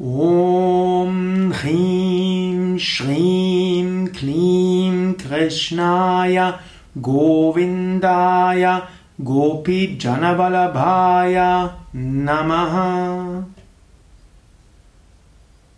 ॐ ह्रीं श्रीं क्लीं कृष्णाय गोविन्दाय गोपीजनबलभाय नमः